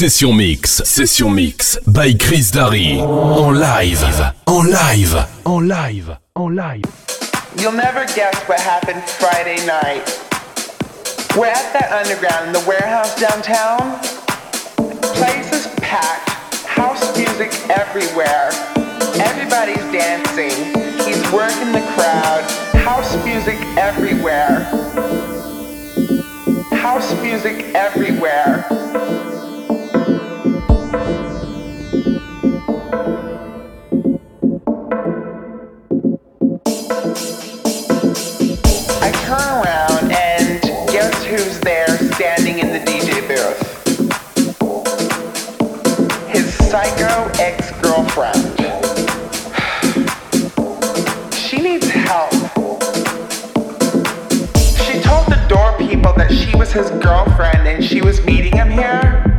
Session Mix, Session Mix, by Chris Darry. En live, en live, en live, en live. You'll never guess what happened Friday night. We're at that underground in the warehouse downtown. Place is packed, house music everywhere. Everybody's dancing. He's working the crowd. House music everywhere. House music everywhere. Psycho ex-girlfriend. She needs help. She told the door people that she was his girlfriend and she was meeting him here.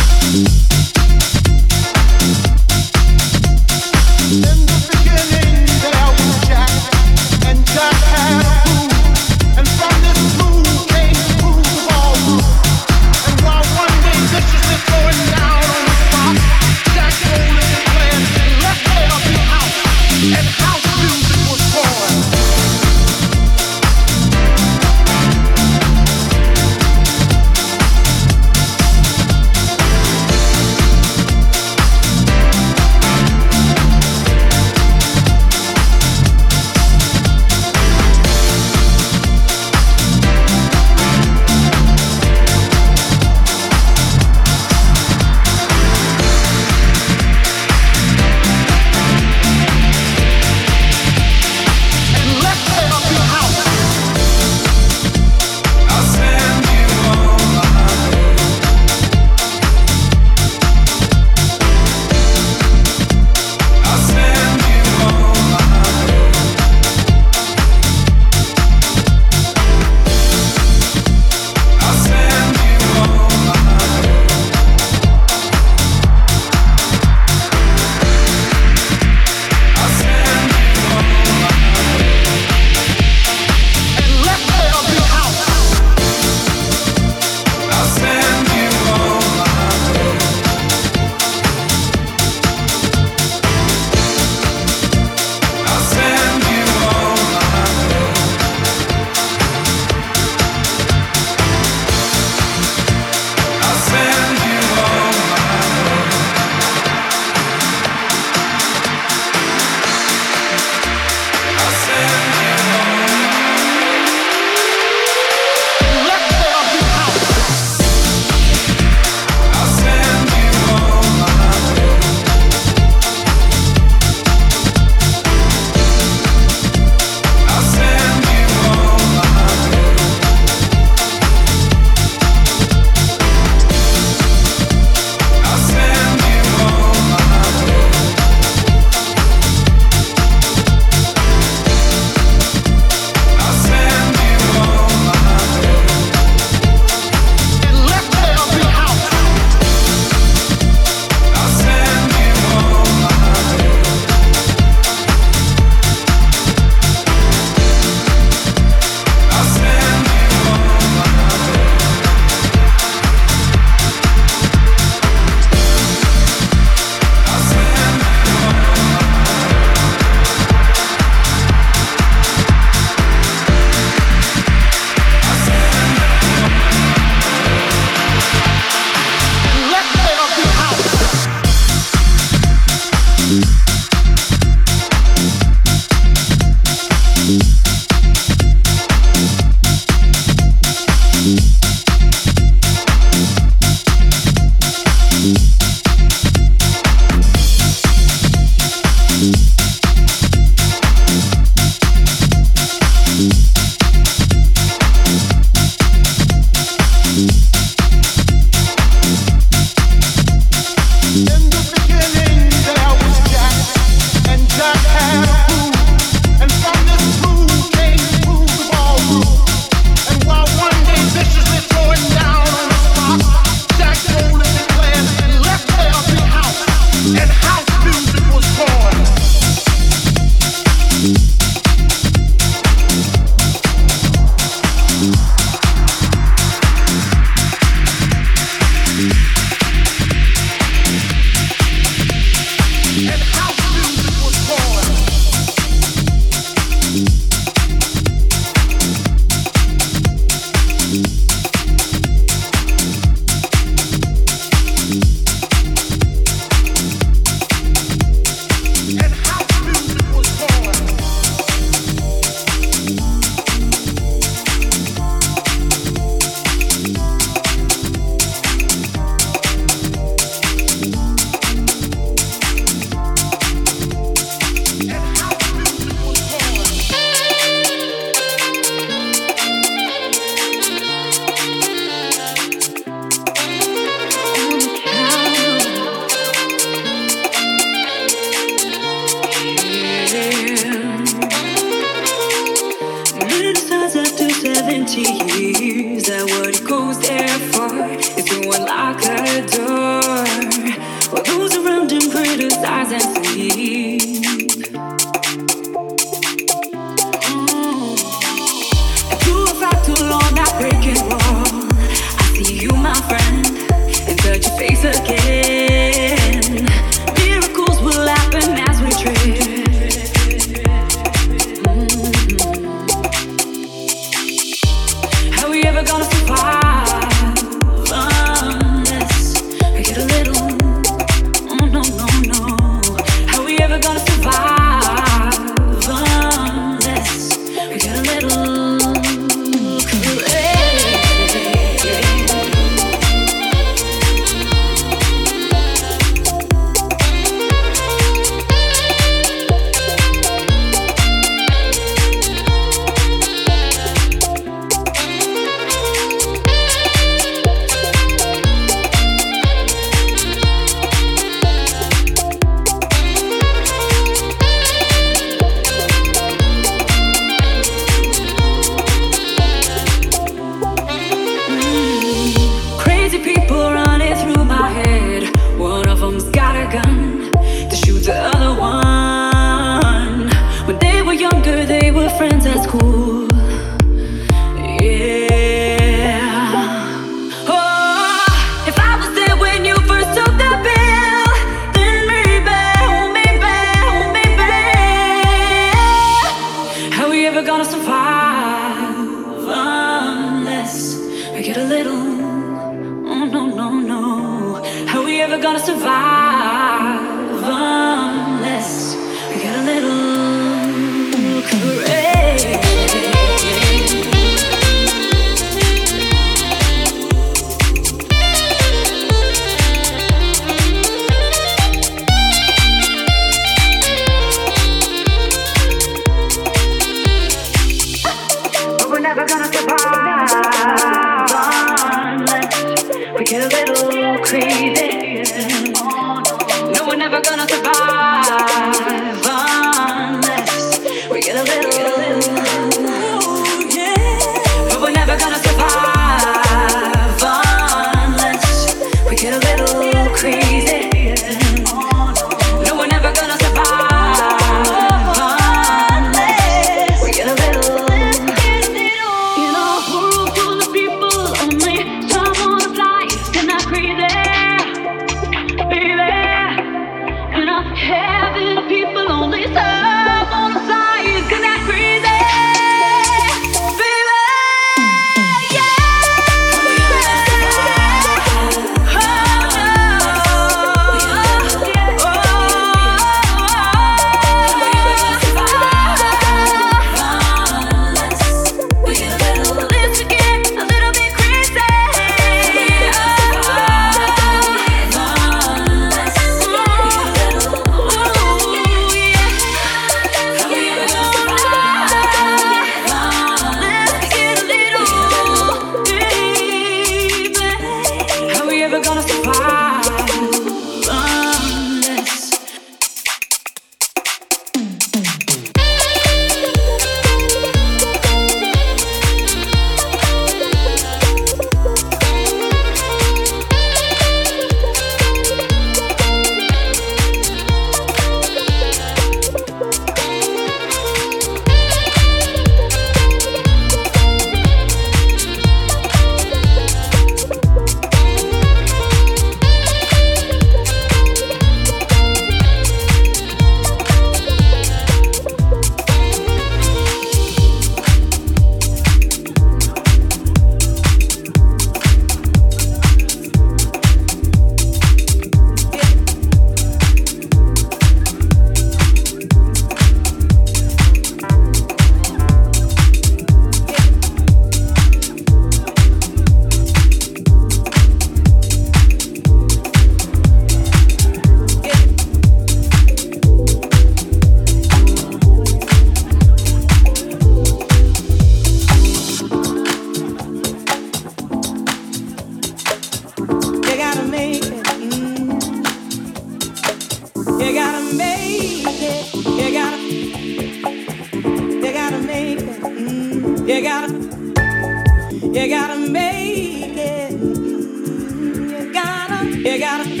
You gotta make it. You gotta, you gotta make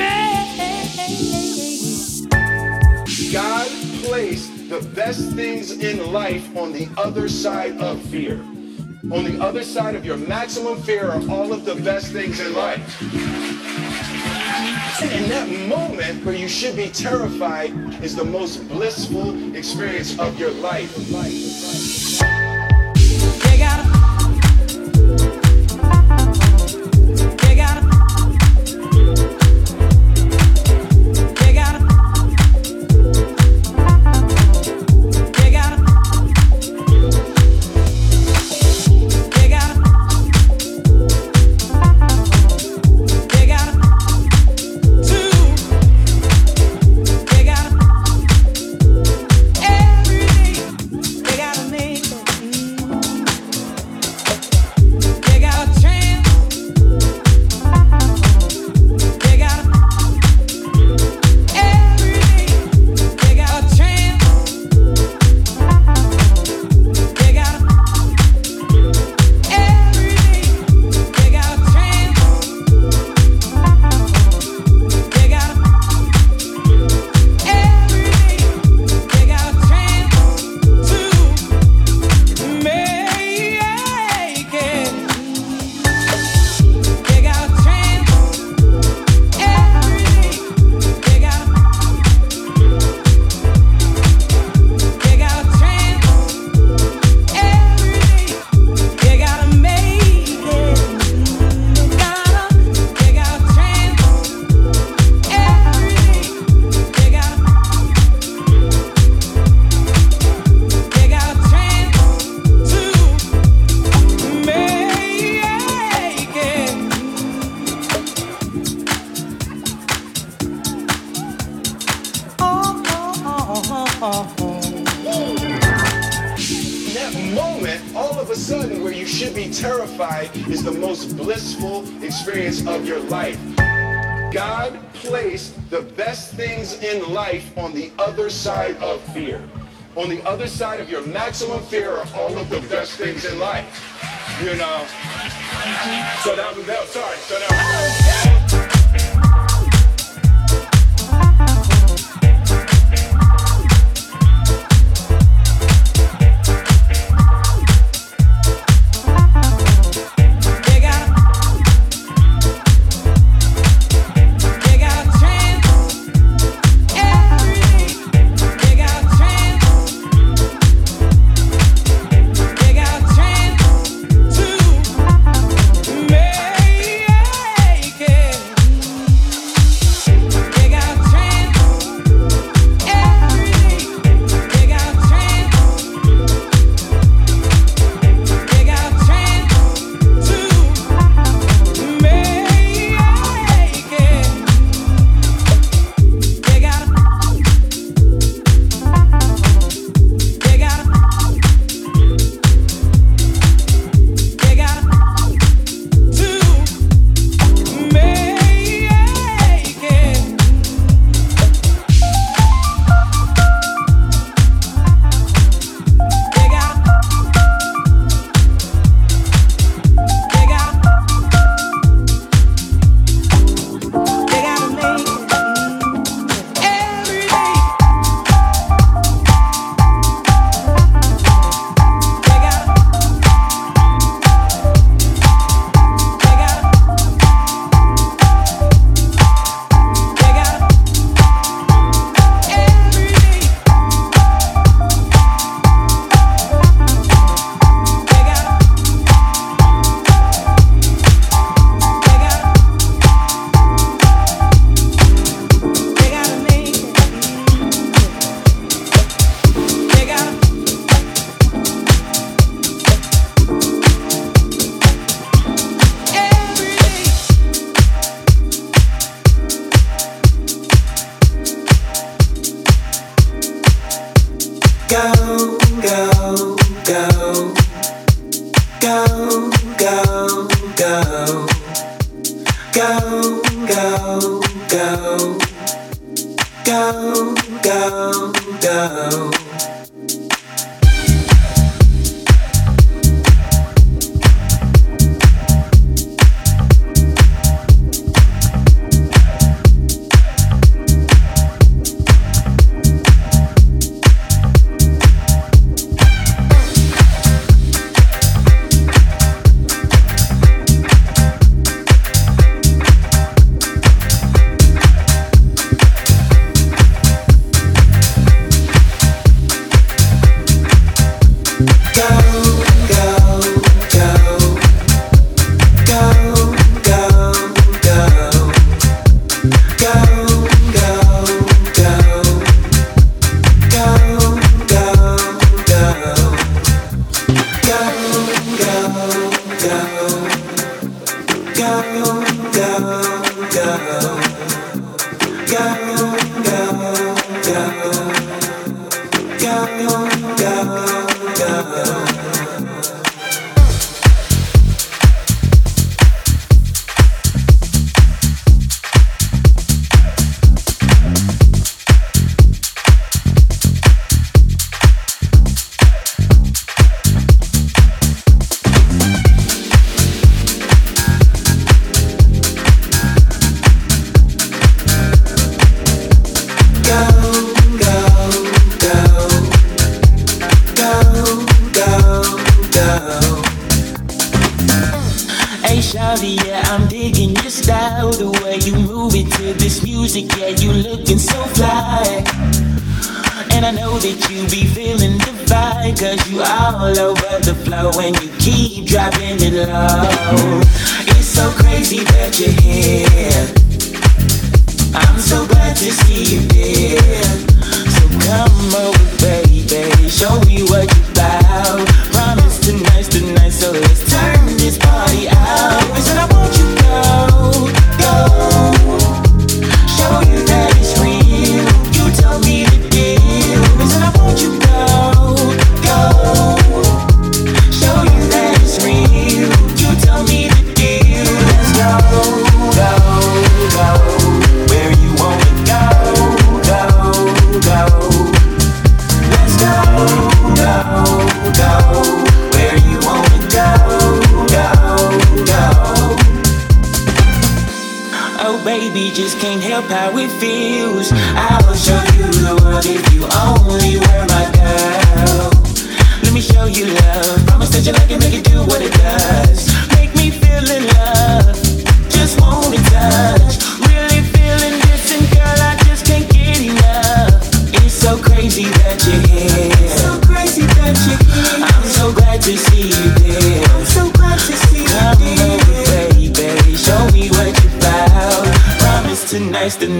it. God placed the best things in life on the other side of fear. On the other side of your maximum fear are all of the best things in life. And that moment where you should be terrified is the most blissful experience of your life. You gotta. maximum fear of all of the best things in life. You know? So that was that. So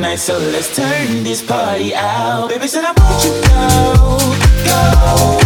night, so let's turn this party out. Baby said I want you go, go.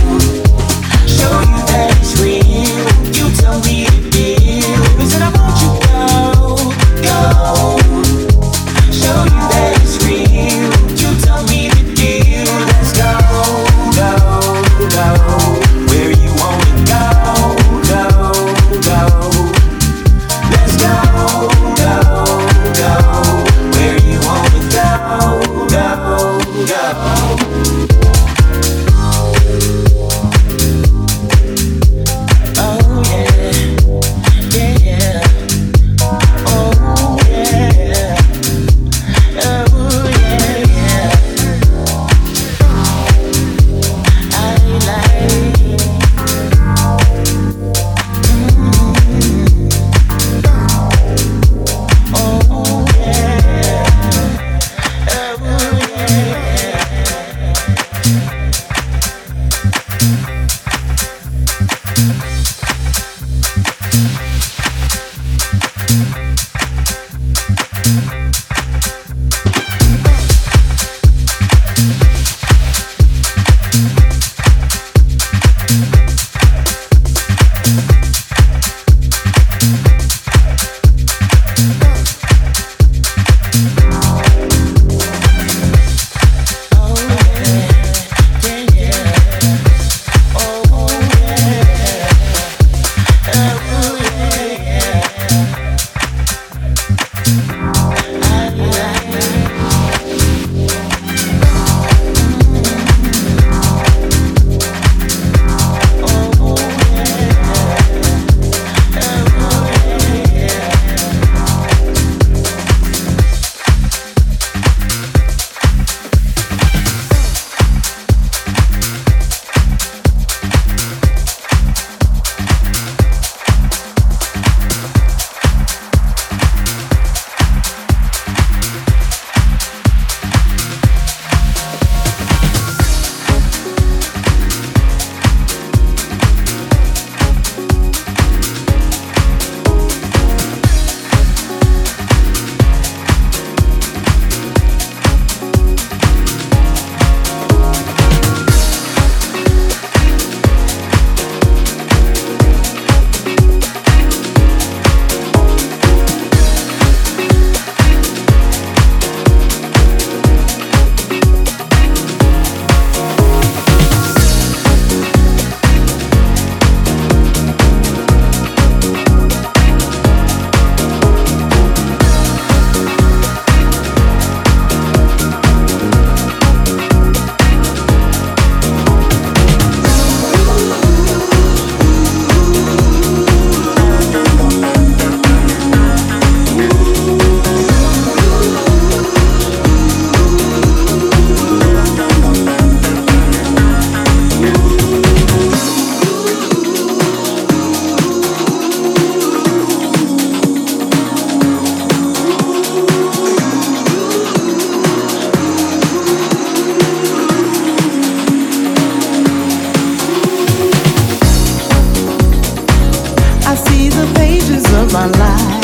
my life.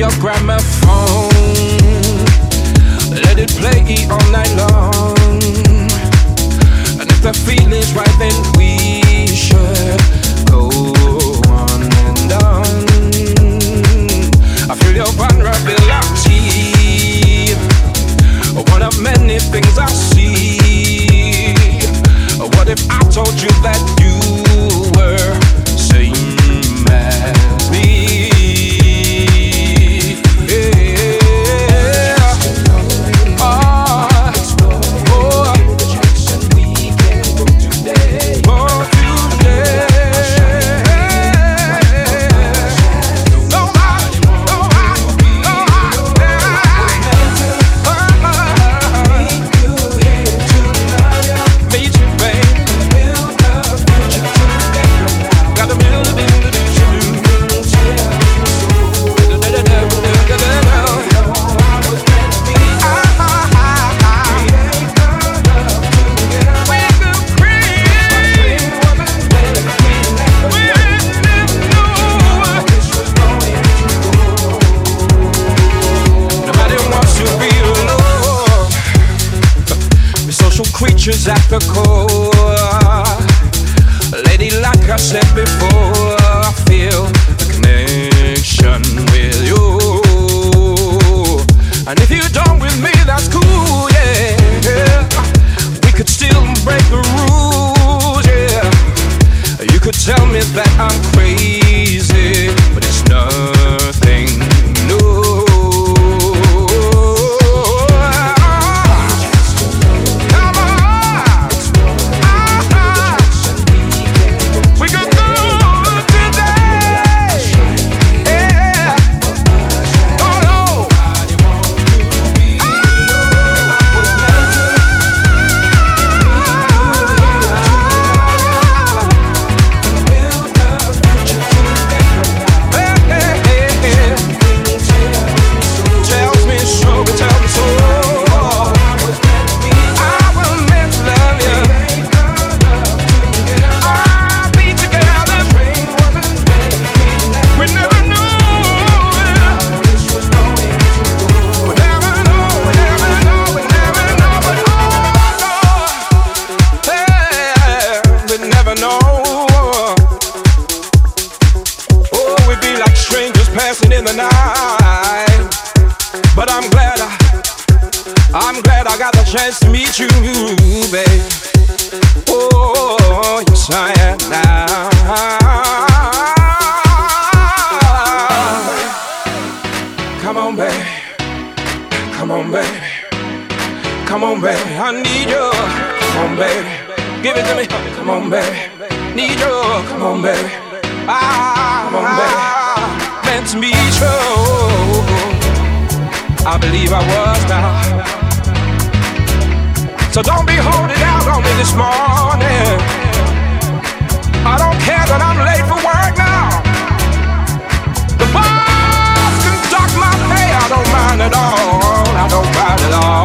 your ground social creatures at the core. Lady, like I said before, I feel a connection with you. And if you don't with me, that's cool, yeah. We could still break the rules, yeah. You could tell me that I'm crazy. believe I was now. So don't be holding out on me this morning. I don't care that I'm late for work now. The boss can dock my pay, I don't mind at all. I don't mind at all.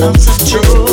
I'm so true.